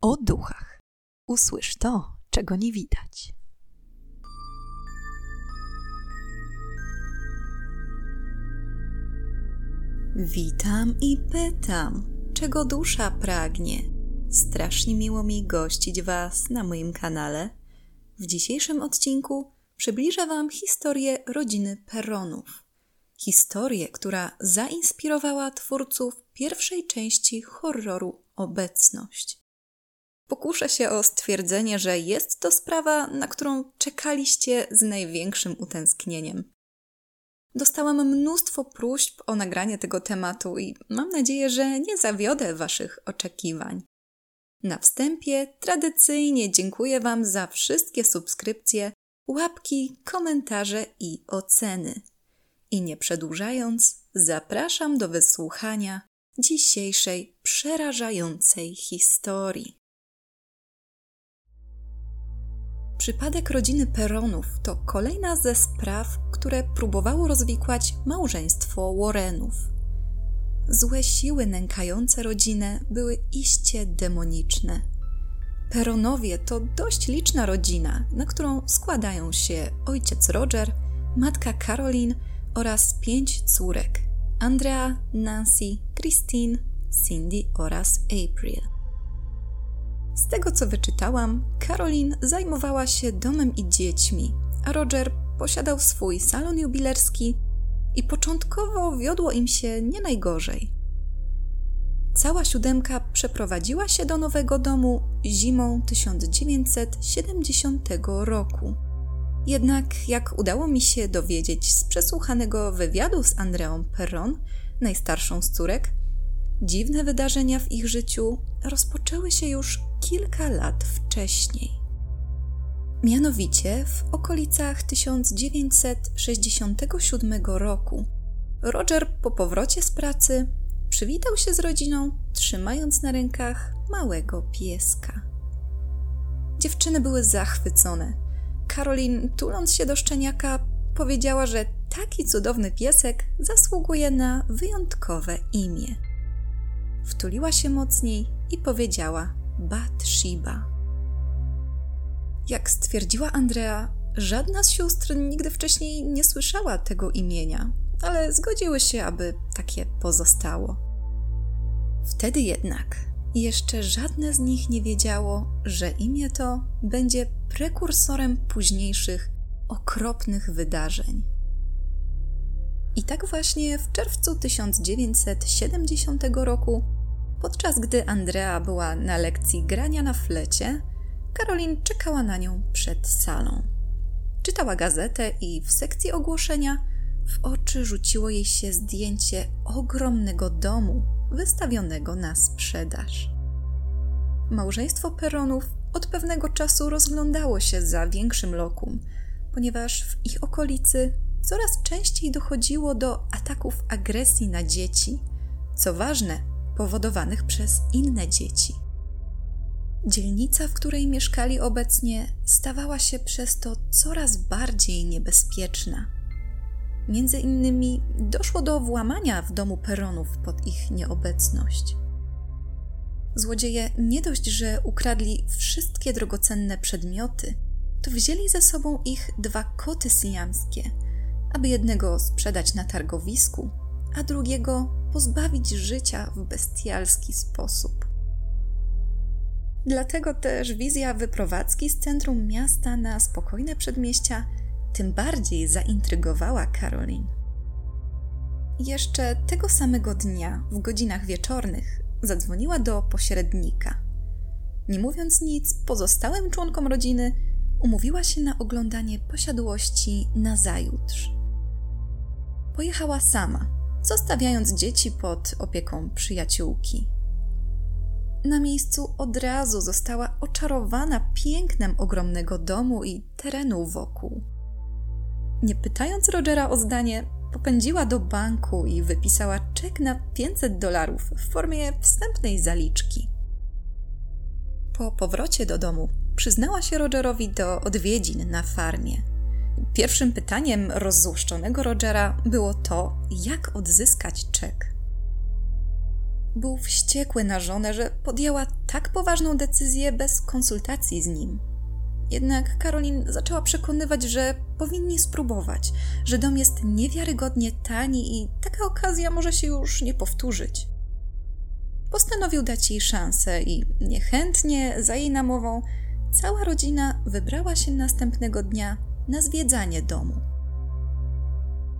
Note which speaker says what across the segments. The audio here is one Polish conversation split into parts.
Speaker 1: o duchach. Usłysz to, czego nie widać. Witam i pytam, czego dusza pragnie. Strasznie miło mi gościć Was na moim kanale. W dzisiejszym odcinku przybliżę Wam historię rodziny Peronów. Historię, która zainspirowała twórców pierwszej części horroru Obecność. Pokuszę się o stwierdzenie, że jest to sprawa, na którą czekaliście z największym utęsknieniem. Dostałam mnóstwo próśb o nagranie tego tematu i mam nadzieję, że nie zawiodę Waszych oczekiwań. Na wstępie tradycyjnie dziękuję Wam za wszystkie subskrypcje, łapki, komentarze i oceny. I nie przedłużając, zapraszam do wysłuchania dzisiejszej przerażającej historii. Przypadek rodziny Peronów to kolejna ze spraw, które próbowało rozwikłać małżeństwo Warrenów. Złe siły nękające rodzinę były iście demoniczne. Peronowie to dość liczna rodzina, na którą składają się ojciec Roger, matka Caroline oraz pięć córek: Andrea, Nancy, Christine, Cindy oraz April. Z tego co wyczytałam, Caroline zajmowała się domem i dziećmi, a Roger posiadał swój salon jubilerski i początkowo wiodło im się nie najgorzej. Cała siódemka przeprowadziła się do nowego domu zimą 1970 roku. Jednak, jak udało mi się dowiedzieć z przesłuchanego wywiadu z Andreą Perron, najstarszą z córek, dziwne wydarzenia w ich życiu rozpoczęły się już kilka lat wcześniej. Mianowicie w okolicach 1967 roku Roger po powrocie z pracy przywitał się z rodziną, trzymając na rękach małego pieska. Dziewczyny były zachwycone. Karolin, tuląc się do szczeniaka, powiedziała, że taki cudowny piesek zasługuje na wyjątkowe imię. Wtuliła się mocniej i powiedziała Bathsheba. Jak stwierdziła Andrea, żadna z sióstr nigdy wcześniej nie słyszała tego imienia, ale zgodziły się, aby takie pozostało. Wtedy jednak jeszcze żadne z nich nie wiedziało, że imię to będzie prekursorem późniejszych, okropnych wydarzeń. I tak właśnie w czerwcu 1970 roku Podczas gdy Andrea była na lekcji grania na flecie, Karolin czekała na nią przed salą. Czytała gazetę i w sekcji ogłoszenia w oczy rzuciło jej się zdjęcie ogromnego domu wystawionego na sprzedaż. Małżeństwo Peronów od pewnego czasu rozglądało się za większym lokum, ponieważ w ich okolicy coraz częściej dochodziło do ataków agresji na dzieci. Co ważne, powodowanych przez inne dzieci. Dzielnica, w której mieszkali obecnie, stawała się przez to coraz bardziej niebezpieczna. Między innymi doszło do włamania w domu Peronów pod ich nieobecność. Złodzieje nie dość, że ukradli wszystkie drogocenne przedmioty, to wzięli ze sobą ich dwa koty syjamskie, aby jednego sprzedać na targowisku, a drugiego pozbawić życia w bestialski sposób. Dlatego też wizja wyprowadzki z centrum miasta na spokojne przedmieścia tym bardziej zaintrygowała Karolin. Jeszcze tego samego dnia, w godzinach wieczornych, zadzwoniła do pośrednika. Nie mówiąc nic pozostałym członkom rodziny, umówiła się na oglądanie posiadłości na zajutrz. Pojechała sama, zostawiając dzieci pod opieką przyjaciółki. Na miejscu od razu została oczarowana pięknem ogromnego domu i terenu wokół. Nie pytając Rogera o zdanie, popędziła do banku i wypisała czek na 500 dolarów w formie wstępnej zaliczki. Po powrocie do domu przyznała się Rogerowi do odwiedzin na farmie. Pierwszym pytaniem rozzłoszczonego Rogera było to, jak odzyskać czek. Był wściekły na żonę, że podjęła tak poważną decyzję bez konsultacji z nim. Jednak Karolin zaczęła przekonywać, że powinni spróbować, że dom jest niewiarygodnie tani i taka okazja może się już nie powtórzyć. Postanowił dać jej szansę i niechętnie, za jej namową, cała rodzina wybrała się następnego dnia na zwiedzanie domu.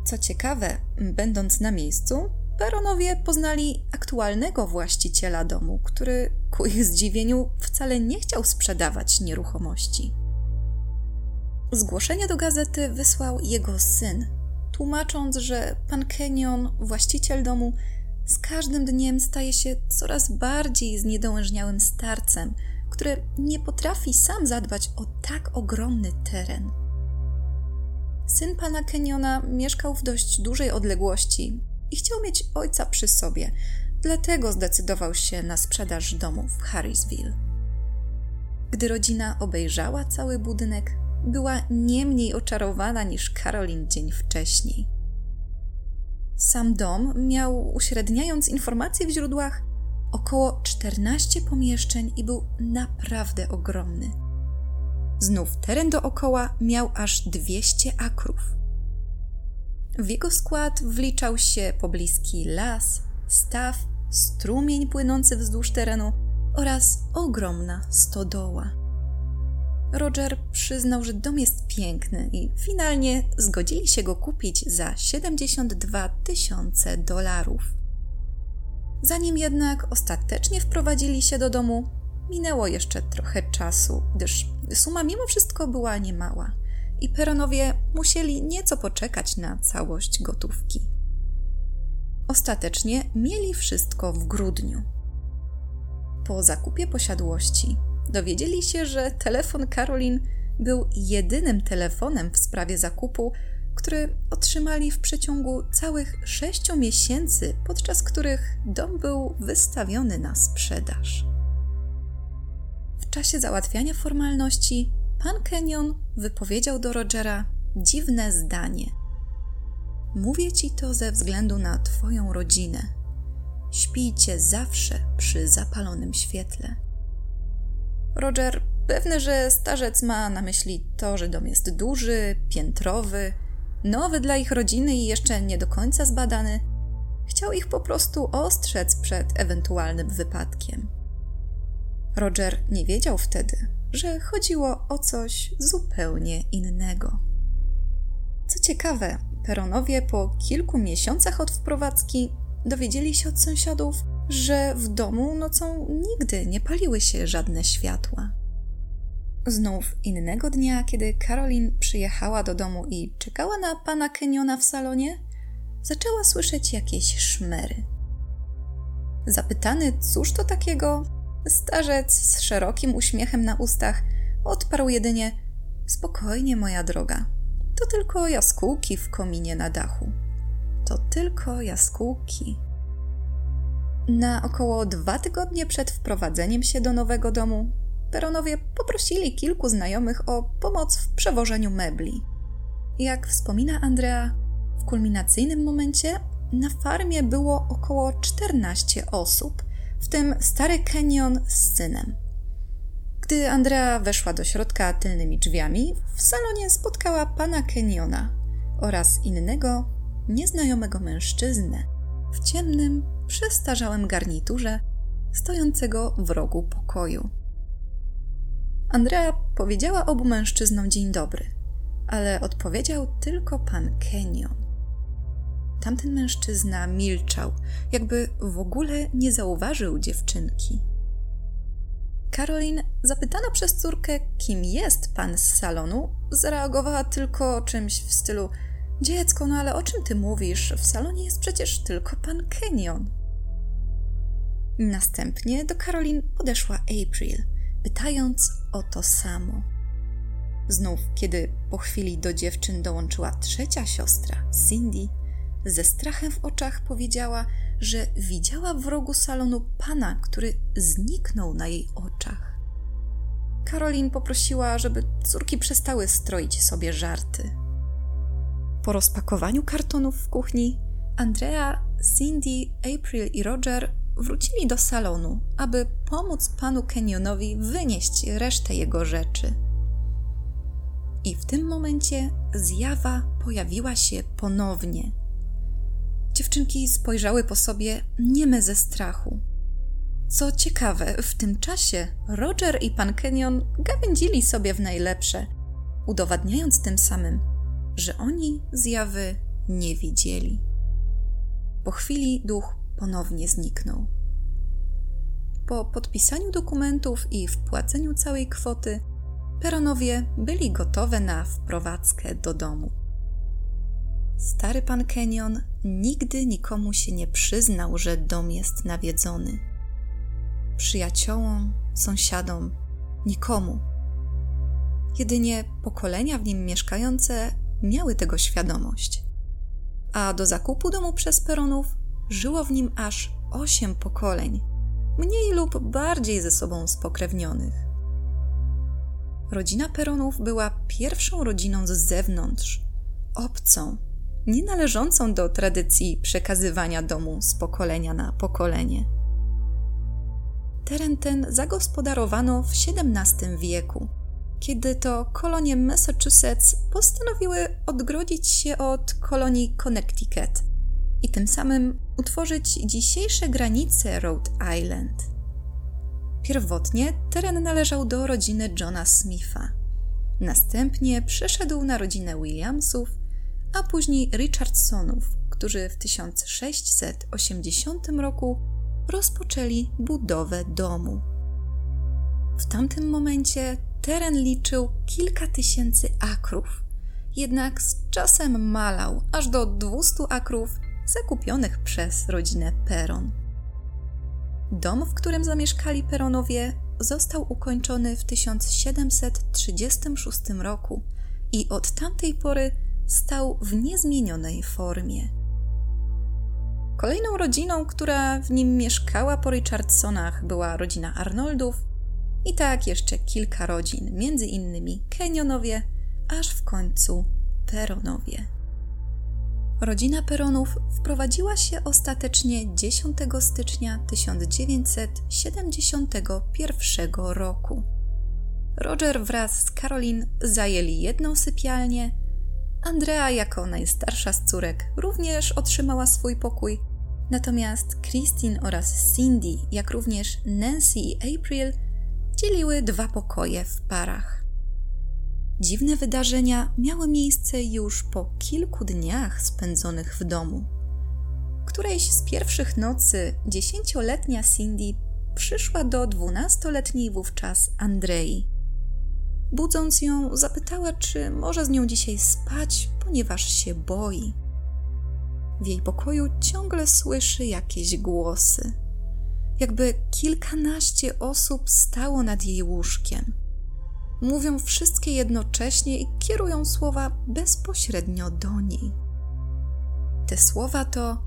Speaker 1: Co ciekawe, będąc na miejscu, Peronowie poznali aktualnego właściciela domu, który ku ich zdziwieniu wcale nie chciał sprzedawać nieruchomości. Zgłoszenie do gazety wysłał jego syn, tłumacząc, że pan Kenyon, właściciel domu, z każdym dniem staje się coraz bardziej zniedołężniałym starcem, który nie potrafi sam zadbać o tak ogromny teren. Syn pana Kenyona mieszkał w dość dużej odległości i chciał mieć ojca przy sobie, dlatego zdecydował się na sprzedaż domu w Harrisville. Gdy rodzina obejrzała cały budynek, była nie mniej oczarowana niż Karolin dzień wcześniej. Sam dom miał, uśredniając informacje w źródłach, około 14 pomieszczeń i był naprawdę ogromny. Znów teren dookoła miał aż 200 akrów. W jego skład wliczał się pobliski las, staw, strumień płynący wzdłuż terenu oraz ogromna stodoła. Roger przyznał, że dom jest piękny i finalnie zgodzili się go kupić za 72 tysiące dolarów. Zanim jednak ostatecznie wprowadzili się do domu, minęło jeszcze trochę czasu, gdyż suma mimo wszystko była niemała i Peronowie musieli nieco poczekać na całość gotówki. Ostatecznie mieli wszystko w grudniu. Po zakupie posiadłości dowiedzieli się, że telefon Karolin był jedynym telefonem w sprawie zakupu, który otrzymali w przeciągu całych sześciu miesięcy, podczas których dom był wystawiony na sprzedaż. W czasie załatwiania formalności pan Kenyon wypowiedział do Rogera dziwne zdanie. Mówię ci to ze względu na twoją rodzinę. Śpijcie zawsze przy zapalonym świetle. Roger, pewny, że starzec ma na myśli to, że dom jest duży, piętrowy, nowy dla ich rodziny i jeszcze nie do końca zbadany, chciał ich po prostu ostrzec przed ewentualnym wypadkiem. Roger nie wiedział wtedy, że chodziło o coś zupełnie innego. Co ciekawe, Peronowie po kilku miesiącach od wprowadzki dowiedzieli się od sąsiadów, że w domu nocą nigdy nie paliły się żadne światła. Znów innego dnia, kiedy Karolin przyjechała do domu i czekała na pana Keniona w salonie, zaczęła słyszeć jakieś szmery. Zapytany, cóż to takiego, starzec z szerokim uśmiechem na ustach odparł jedynie: Spokojnie, moja droga. To tylko jaskółki w kominie na dachu. To tylko jaskółki. Na około dwa tygodnie przed wprowadzeniem się do nowego domu, Peronowie poprosili kilku znajomych o pomoc w przewożeniu mebli. Jak wspomina Andrea, w kulminacyjnym momencie na farmie było około 14 osób, w tym stary Kenyon z synem. Gdy Andrea weszła do środka tylnymi drzwiami, w salonie spotkała pana Kenyona oraz innego, nieznajomego mężczyznę w ciemnym, przestarzałym garniturze stojącego w rogu pokoju. Andrea powiedziała obu mężczyznom dzień dobry, ale odpowiedział tylko pan Kenyon. Tamten mężczyzna milczał, jakby w ogóle nie zauważył dziewczynki. Karolin, zapytana przez córkę, kim jest pan z salonu, zareagowała tylko czymś w stylu: Dziecko, no ale o czym ty mówisz? W salonie jest przecież tylko pan Kenyon. Następnie do Karolin podeszła April, pytając o to samo. Znów, kiedy po chwili do dziewczyn dołączyła trzecia siostra, Cindy, ze strachem w oczach powiedziała, że widziała w rogu salonu pana, który zniknął na jej oczach. Karolin poprosiła, żeby córki przestały stroić sobie żarty. Po rozpakowaniu kartonów w kuchni, Andrea, Cindy, April i Roger wrócili do salonu, aby pomóc panu Kenyonowi wynieść resztę jego rzeczy. I w tym momencie zjawa pojawiła się ponownie. Dziewczynki spojrzały po sobie nieme ze strachu. Co ciekawe, w tym czasie Roger i pan Kenyon gawędzili sobie w najlepsze, udowadniając tym samym, że oni zjawy nie widzieli. Po chwili duch ponownie zniknął. Po podpisaniu dokumentów i wpłaceniu całej kwoty, Peronowie byli gotowe na wprowadzkę do domu. Stary pan Kenyon nigdy nikomu się nie przyznał, że dom jest nawiedzony. Przyjaciołom, sąsiadom, nikomu. Jedynie pokolenia w nim mieszkające miały tego świadomość. A do zakupu domu przez Peronów żyło w nim aż osiem pokoleń, mniej lub bardziej ze sobą spokrewnionych. Rodzina Peronów była pierwszą rodziną z zewnątrz, obcą, nie należącą do tradycji przekazywania domu z pokolenia na pokolenie. Teren ten zagospodarowano w XVII wieku, kiedy to kolonie Massachusetts postanowiły odgrodzić się od kolonii Connecticut i tym samym utworzyć dzisiejsze granice Rhode Island. Pierwotnie teren należał do rodziny Johna Smitha. Następnie przeszedł na rodzinę Williamsów, a później Richardsonów, którzy w 1680 roku rozpoczęli budowę domu. W tamtym momencie teren liczył kilka tysięcy akrów, jednak z czasem malał aż do 200 akrów zakupionych przez rodzinę Peron. Dom, w którym zamieszkali Peronowie, został ukończony w 1736 roku i od tamtej pory stał w niezmienionej formie. Kolejną rodziną, która w nim mieszkała po Richardsonach, była rodzina Arnoldów i tak jeszcze kilka rodzin, między innymi Kenyonowie, aż w końcu Peronowie. Rodzina Peronów wprowadziła się ostatecznie 10 stycznia 1971 roku. Roger wraz z Caroline zajęli jedną sypialnię. Andrea, jako najstarsza z córek, również otrzymała swój pokój, natomiast Christine oraz Cindy, jak również Nancy i April, dzieliły dwa pokoje w parach. Dziwne wydarzenia miały miejsce już po kilku dniach spędzonych w domu. Którejś z pierwszych nocy dziesięcioletnia Cindy przyszła do dwunastoletniej wówczas Andrei. Budząc ją, zapytała, czy może z nią dzisiaj spać, ponieważ się boi. W jej pokoju ciągle słyszy jakieś głosy, jakby kilkanaście osób stało nad jej łóżkiem mówią wszystkie jednocześnie i kierują słowa bezpośrednio do niej. Te słowa to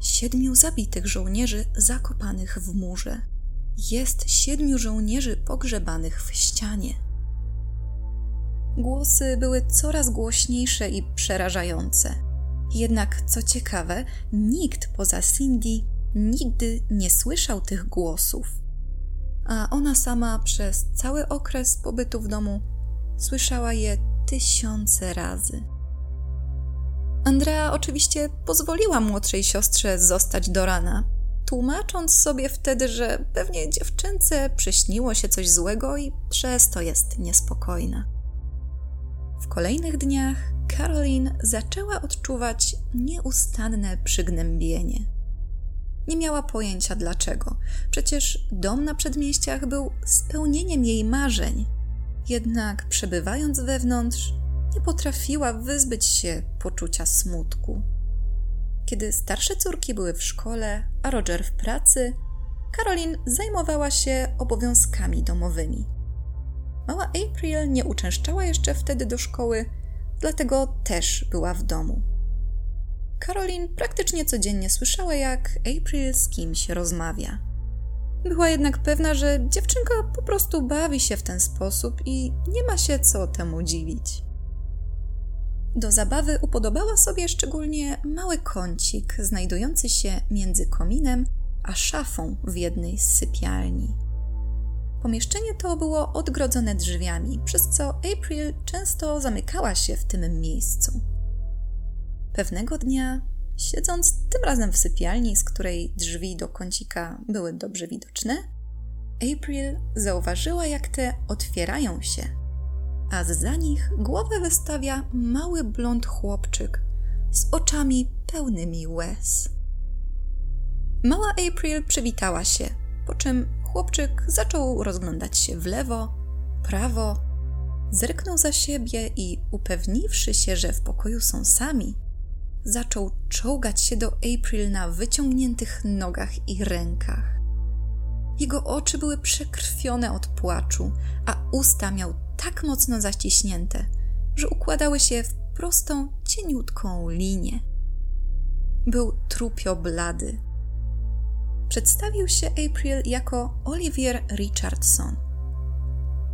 Speaker 1: siedmiu zabitych żołnierzy zakopanych w murze. Jest siedmiu żołnierzy pogrzebanych w ścianie. Głosy były coraz głośniejsze i przerażające. Jednak, co ciekawe, nikt poza Cindy nigdy nie słyszał tych głosów a ona sama przez cały okres pobytu w domu słyszała je tysiące razy. Andrea oczywiście pozwoliła młodszej siostrze zostać do rana, tłumacząc sobie wtedy, że pewnie dziewczynce przyśniło się coś złego i przez to jest niespokojna. W kolejnych dniach Caroline zaczęła odczuwać nieustanne przygnębienie. Nie miała pojęcia dlaczego. Przecież dom na przedmieściach był spełnieniem jej marzeń. Jednak przebywając wewnątrz, nie potrafiła wyzbyć się poczucia smutku. Kiedy starsze córki były w szkole, a Roger w pracy, Caroline zajmowała się obowiązkami domowymi. Mała April nie uczęszczała jeszcze wtedy do szkoły, dlatego też była w domu. Caroline praktycznie codziennie słyszała, jak April z kimś rozmawia. Była jednak pewna, że dziewczynka po prostu bawi się w ten sposób i nie ma się co temu dziwić. Do zabawy upodobała sobie szczególnie mały kącik znajdujący się między kominem a szafą w jednej z sypialni. Pomieszczenie to było odgrodzone drzwiami, przez co April często zamykała się w tym miejscu. Pewnego dnia, siedząc tym razem w sypialni, z której drzwi do kącika były dobrze widoczne, April zauważyła, jak te otwierają się, a za nich głowę wystawia mały blond chłopczyk z oczami pełnymi łez. Mała April przywitała się, po czym chłopczyk zaczął rozglądać się w lewo, prawo, zerknął za siebie i upewniwszy się, że w pokoju są sami, zaczął czołgać się do April na wyciągniętych nogach i rękach. Jego oczy były przekrwione od płaczu, a usta miał tak mocno zaciśnięte, że układały się w prostą, cieniutką linię. Był trupio blady. Przedstawił się April jako Olivier Richardson.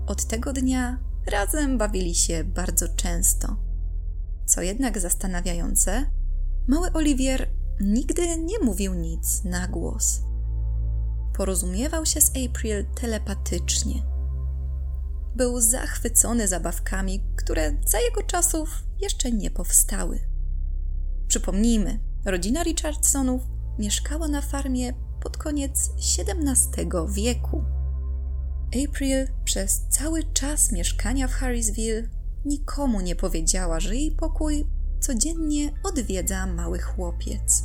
Speaker 1: Od tego dnia razem bawili się bardzo często. Co jednak zastanawiające, mały Olivier nigdy nie mówił nic na głos. Porozumiewał się z April telepatycznie. Był zachwycony zabawkami, które za jego czasów jeszcze nie powstały. Przypomnijmy, rodzina Richardsonów mieszkała na farmie pod koniec XVII wieku. April przez cały czas mieszkania w Harrisville nikomu nie powiedziała, że jej pokój codziennie odwiedza mały chłopiec.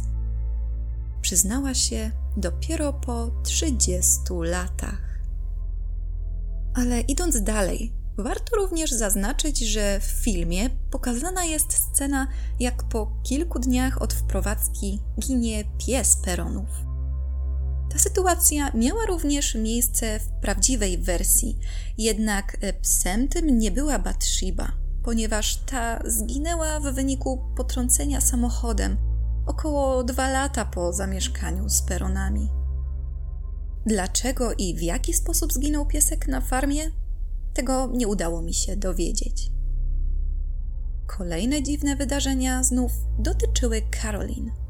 Speaker 1: Przyznała się dopiero po 30 latach. Ale idąc dalej, warto również zaznaczyć, że w filmie pokazana jest scena, jak po kilku dniach od wprowadzki ginie pies peronów. Ta sytuacja miała również miejsce w prawdziwej wersji, jednak psem tym nie była Bathsheba, ponieważ ta zginęła w wyniku potrącenia samochodem około dwa lata po zamieszkaniu z peronami. Dlaczego i w jaki sposób zginął piesek na farmie? Tego nie udało mi się dowiedzieć. Kolejne dziwne wydarzenia znów dotyczyły Caroline.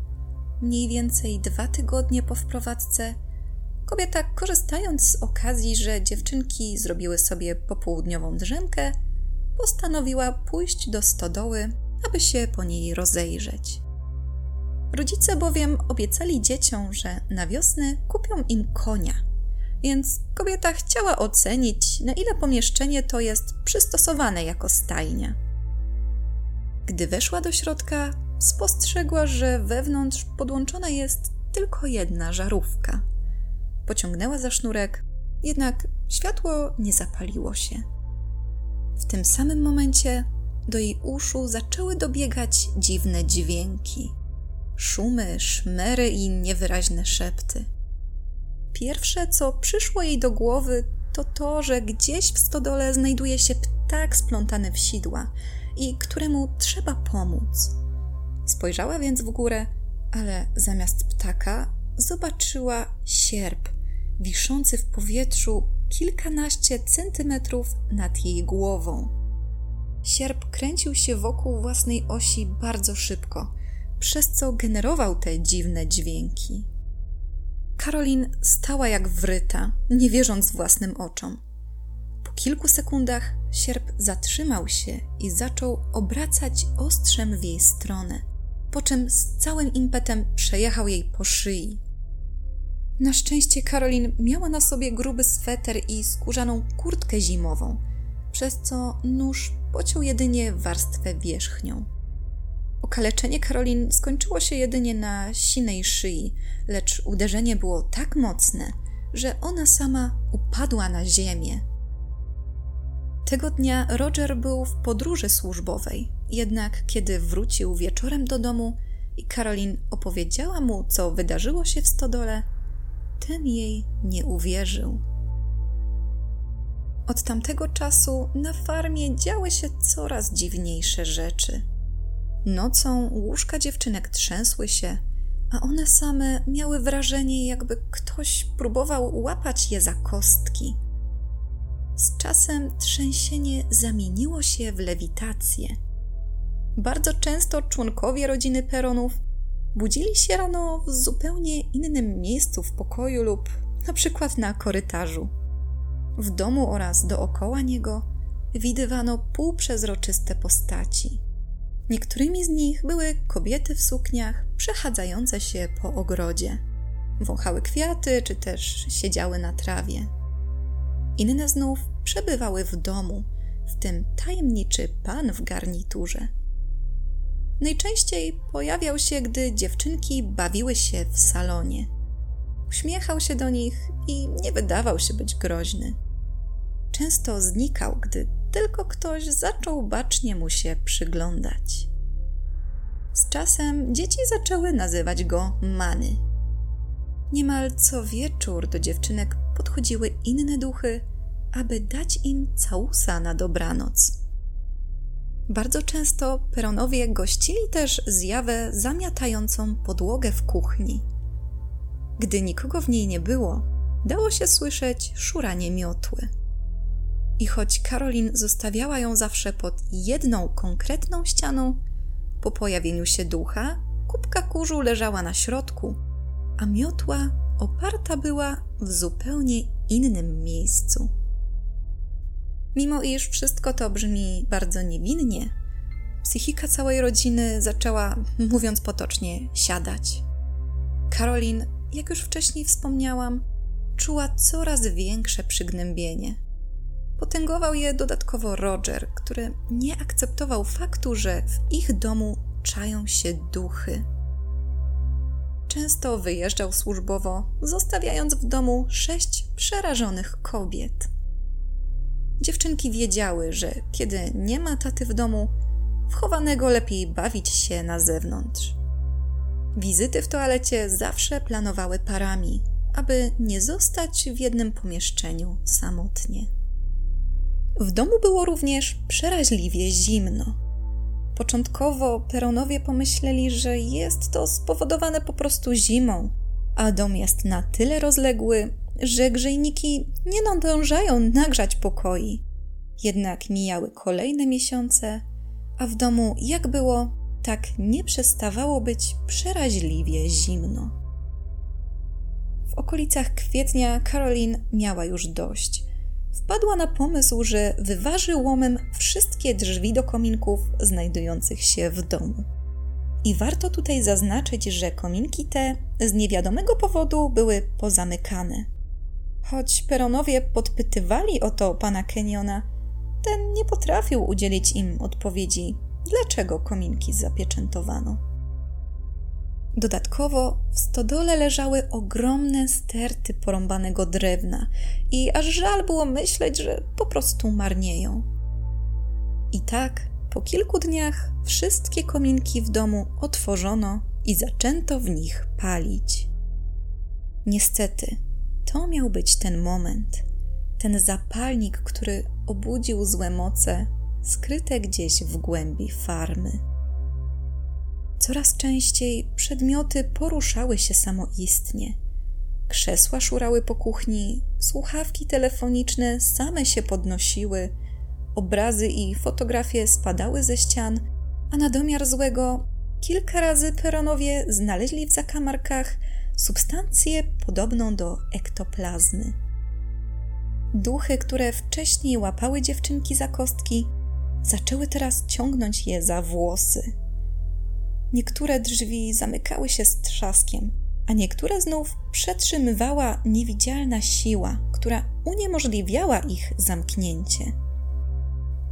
Speaker 1: Mniej więcej dwa tygodnie po wprowadzce, kobieta, korzystając z okazji, że dziewczynki zrobiły sobie popołudniową drzemkę, postanowiła pójść do stodoły, aby się po niej rozejrzeć. Rodzice bowiem obiecali dzieciom, że na wiosnę kupią im konia, więc kobieta chciała ocenić, na ile pomieszczenie to jest przystosowane jako stajnia. Gdy weszła do środka, spostrzegła, że wewnątrz podłączona jest tylko jedna żarówka. Pociągnęła za sznurek, jednak światło nie zapaliło się. W tym samym momencie do jej uszu zaczęły dobiegać dziwne dźwięki szumy, szmery i niewyraźne szepty. Pierwsze, co przyszło jej do głowy, to to, że gdzieś w stodole znajduje się ptak splątany w sidła i któremu trzeba pomóc. Spojrzała więc w górę, ale zamiast ptaka zobaczyła sierp wiszący w powietrzu kilkanaście centymetrów nad jej głową. Sierp kręcił się wokół własnej osi bardzo szybko, przez co generował te dziwne dźwięki. Karolin stała jak wryta, nie wierząc własnym oczom. Po kilku sekundach sierp zatrzymał się i zaczął obracać ostrzem w jej stronę, po czym z całym impetem przejechał jej po szyi. Na szczęście Karolin miała na sobie gruby sweter i skórzaną kurtkę zimową, przez co nóż pociął jedynie warstwę wierzchnią. Okaleczenie Karolin skończyło się jedynie na sinej szyi, lecz uderzenie było tak mocne, że ona sama upadła na ziemię. Tego dnia Roger był w podróży służbowej, jednak kiedy wrócił wieczorem do domu i Karolin opowiedziała mu, co wydarzyło się w stodole, ten jej nie uwierzył. Od tamtego czasu na farmie działy się coraz dziwniejsze rzeczy. Nocą łóżka dziewczynek trzęsły się, a one same miały wrażenie, jakby ktoś próbował łapać je za kostki. Z czasem trzęsienie zamieniło się w lewitację. Bardzo często członkowie rodziny Peronów budzili się rano w zupełnie innym miejscu w pokoju lub na przykład na korytarzu. W domu oraz dookoła niego widywano półprzezroczyste postaci. Niektórymi z nich były kobiety w sukniach przechadzające się po ogrodzie. Wąchały kwiaty czy też siedziały na trawie. Inne znów przebywały w domu, w tym tajemniczy pan w garniturze. Najczęściej pojawiał się, gdy dziewczynki bawiły się w salonie. Uśmiechał się do nich i nie wydawał się być groźny. Często znikał, gdy tylko ktoś zaczął bacznie mu się przyglądać. Z czasem dzieci zaczęły nazywać go Many. Niemal co wieczór do dziewczynek podchodziły inne duchy, aby dać im całusa na dobranoc. Bardzo często peronowie gościli też zjawę zamiatającą podłogę w kuchni. Gdy nikogo w niej nie było, dało się słyszeć szuranie miotły. I choć Karolin zostawiała ją zawsze pod jedną konkretną ścianą, po pojawieniu się ducha, kubka kurzu leżała na środku, a miotła oparta była w zupełnie innym miejscu. Mimo iż wszystko to brzmi bardzo niewinnie, psychika całej rodziny zaczęła, mówiąc potocznie, siadać. Karolin, jak już wcześniej wspomniałam, czuła coraz większe przygnębienie. Potęgował je dodatkowo Roger, który nie akceptował faktu, że w ich domu czają się duchy. Często wyjeżdżał służbowo, zostawiając w domu sześć przerażonych kobiet. Dziewczynki wiedziały, że kiedy nie ma taty w domu, wchowanego lepiej bawić się na zewnątrz. Wizyty w toalecie zawsze planowały parami, aby nie zostać w jednym pomieszczeniu samotnie. W domu było również przeraźliwie zimno. Początkowo peronowie pomyśleli, że jest to spowodowane po prostu zimą, a dom jest na tyle rozległy, że grzejniki nie nadążają nagrzać pokoi. Jednak mijały kolejne miesiące, a w domu jak było, tak nie przestawało być przeraźliwie zimno. W okolicach kwietnia Caroline miała już dość. Wpadła na pomysł, że wyważy łomem wszystkie drzwi do kominków znajdujących się w domu. I warto tutaj zaznaczyć, że kominki te z niewiadomego powodu były pozamykane. Choć peronowie podpytywali o to pana Keniona, ten nie potrafił udzielić im odpowiedzi, dlaczego kominki zapieczętowano. Dodatkowo w stodole leżały ogromne sterty porąbanego drewna i aż żal było myśleć, że po prostu marnieją. I tak po kilku dniach wszystkie kominki w domu otworzono i zaczęto w nich palić. Niestety, to miał być ten moment, ten zapalnik, który obudził złe moce skryte gdzieś w głębi farmy. Coraz częściej przedmioty poruszały się samoistnie. Krzesła szurały po kuchni, słuchawki telefoniczne same się podnosiły, obrazy i fotografie spadały ze ścian, a na domiar złego kilka razy peronowie znaleźli w zakamarkach substancję podobną do ektoplazmy. Duchy, które wcześniej łapały dziewczynki za kostki, zaczęły teraz ciągnąć je za włosy. Niektóre drzwi zamykały się z trzaskiem, a niektóre znów przetrzymywała niewidzialna siła, która uniemożliwiała ich zamknięcie.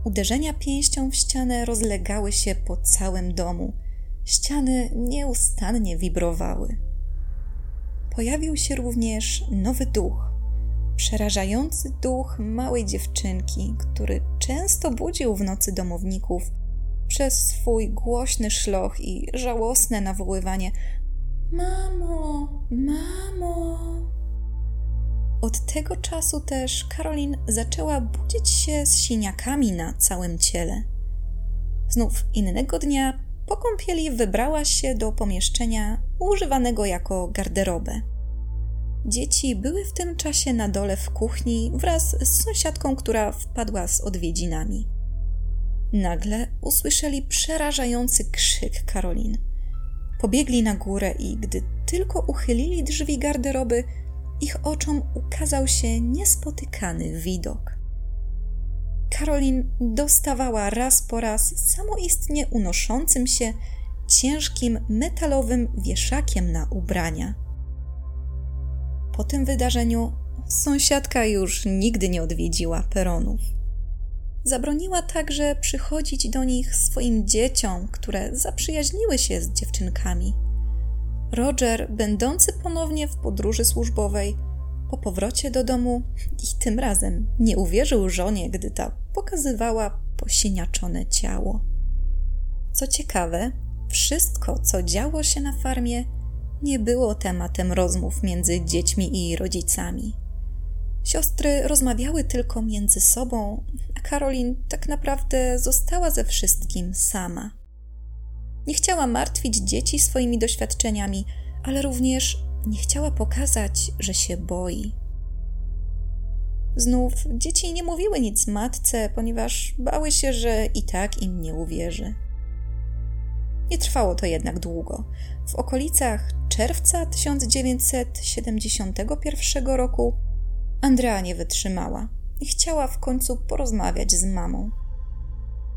Speaker 1: Uderzenia pięścią w ścianę rozlegały się po całym domu. Ściany nieustannie wibrowały. Pojawił się również nowy duch, przerażający duch małej dziewczynki, który często budził w nocy domowników przez swój głośny szloch i żałosne nawoływanie: Mamo, mamo. Od tego czasu też Karolin zaczęła budzić się z siniakami na całym ciele. Znów innego dnia po kąpieli wybrała się do pomieszczenia używanego jako garderobę. Dzieci były w tym czasie na dole w kuchni wraz z sąsiadką, która wpadła z odwiedzinami. Nagle usłyszeli przerażający krzyk Karolin. Pobiegli na górę i gdy tylko uchylili drzwi garderoby, ich oczom ukazał się niespotykany widok. Karolin dostawała raz po raz samoistnie unoszącym się ciężkim metalowym wieszakiem na ubrania. Po tym wydarzeniu sąsiadka już nigdy nie odwiedziła peronów. Zabroniła także przychodzić do nich swoim dzieciom, które zaprzyjaźniły się z dziewczynkami. Roger, będący ponownie w podróży służbowej, po powrocie do domu i tym razem nie uwierzył żonie, gdy ta pokazywała posiniaczone ciało. Co ciekawe, wszystko, co działo się na farmie, nie było tematem rozmów między dziećmi i rodzicami. Siostry rozmawiały tylko między sobą, a Karolin tak naprawdę została ze wszystkim sama. Nie chciała martwić dzieci swoimi doświadczeniami, ale również nie chciała pokazać, że się boi. Znów dzieci nie mówiły nic matce, ponieważ bały się, że i tak im nie uwierzy. Nie trwało to jednak długo. W okolicach czerwca 1971 roku Andrea nie wytrzymała i chciała w końcu porozmawiać z mamą.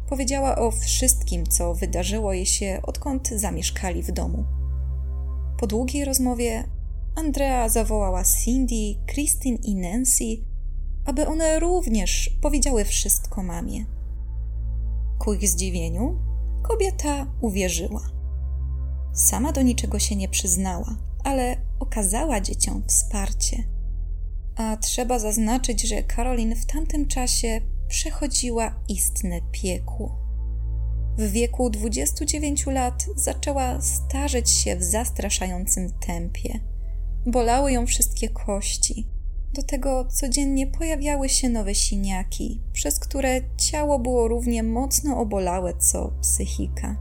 Speaker 1: Powiedziała o wszystkim, co wydarzyło jej się, odkąd zamieszkali w domu. Po długiej rozmowie Andrea zawołała Cindy, Christine i Nancy, aby one również powiedziały wszystko mamie. Ku ich zdziwieniu, kobieta uwierzyła. Sama do niczego się nie przyznała, ale okazała dzieciom wsparcie. A trzeba zaznaczyć, że Karolin w tamtym czasie przechodziła istne piekło. W wieku 29 lat zaczęła starzeć się w zastraszającym tempie. Bolały ją wszystkie kości. Do tego codziennie pojawiały się nowe siniaki, przez które ciało było równie mocno obolałe co psychika.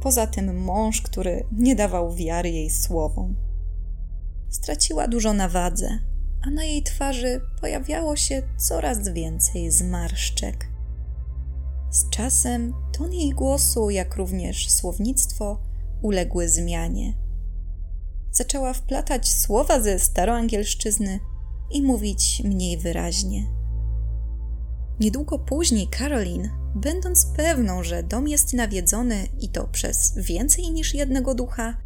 Speaker 1: Poza tym mąż, który nie dawał wiary jej słowom. Straciła dużo na wadze, a na jej twarzy pojawiało się coraz więcej zmarszczek. Z czasem ton jej głosu, jak również słownictwo, uległy zmianie. Zaczęła wplatać słowa ze staroangielszczyzny i mówić mniej wyraźnie. Niedługo później Caroline, będąc pewną, że dom jest nawiedzony i to przez więcej niż jednego ducha,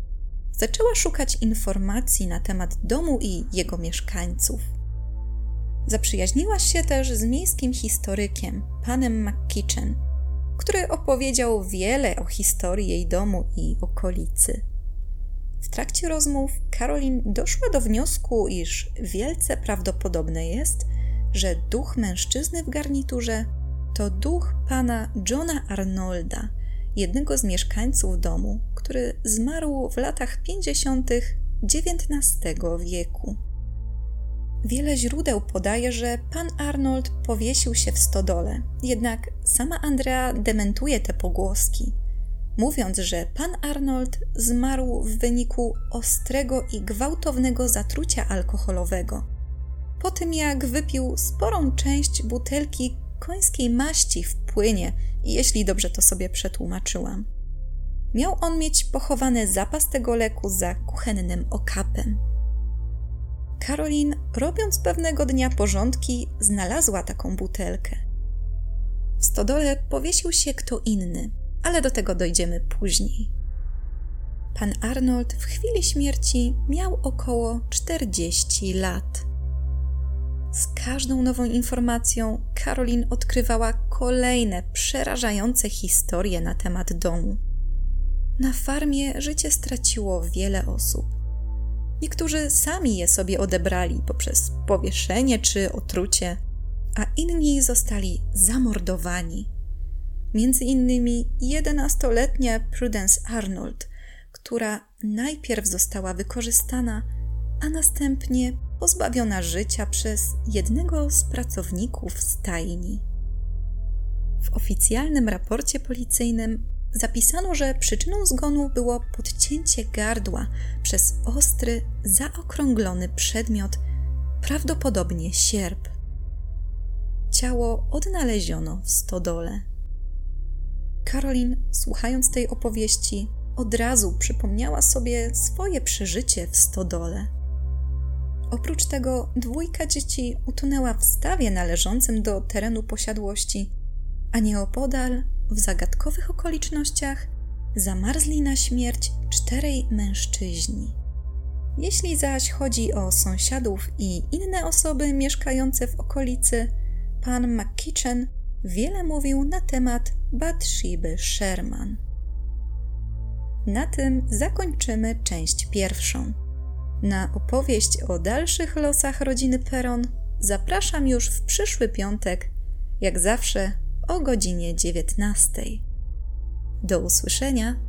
Speaker 1: zaczęła szukać informacji na temat domu i jego mieszkańców. Zaprzyjaźniła się też z miejskim historykiem, panem McKitchen, który opowiedział wiele o historii jej domu i okolicy. W trakcie rozmów Karolin doszła do wniosku, iż wielce prawdopodobne jest, że duch mężczyzny w garniturze to duch pana Johna Arnolda, jednego z mieszkańców domu, który zmarł w latach 50. XIX wieku. Wiele źródeł podaje, że pan Arnold powiesił się w stodole, jednak sama Andrea dementuje te pogłoski, mówiąc, że pan Arnold zmarł w wyniku ostrego i gwałtownego zatrucia alkoholowego. Po tym jak wypił sporą część butelki końskiej maści w płynie, jeśli dobrze to sobie przetłumaczyłam. Miał on mieć pochowany zapas tego leku za kuchennym okapem. Karolin, robiąc pewnego dnia porządki, znalazła taką butelkę. W stodole powiesił się kto inny, ale do tego dojdziemy później. Pan Arnold w chwili śmierci miał około 40 lat. Z każdą nową informacją Karolin odkrywała kolejne przerażające historie na temat domu. Na farmie życie straciło wiele osób. Niektórzy sami je sobie odebrali poprzez powieszenie czy otrucie, a inni zostali zamordowani. Między innymi 11-letnia Prudence Arnold, która najpierw została wykorzystana, a następnie pozbawiona życia przez jednego z pracowników stajni. W oficjalnym raporcie policyjnym zapisano, że przyczyną zgonu było podcięcie gardła przez ostry, zaokrąglony przedmiot, prawdopodobnie sierp. Ciało odnaleziono w stodole. Karolin, słuchając tej opowieści, od razu przypomniała sobie swoje przeżycie w stodole. Oprócz tego dwójka dzieci utonęła w stawie należącym do terenu posiadłości, a nieopodal, w zagadkowych okolicznościach, zamarzli na śmierć czterej mężczyźni. Jeśli zaś chodzi o sąsiadów i inne osoby mieszkające w okolicy, pan McKitchen wiele mówił na temat Bathsheba Sherman. Na tym zakończymy część pierwszą. Na opowieść o dalszych losach rodziny Peron zapraszam już w przyszły piątek, jak zawsze o godzinie 19. Do usłyszenia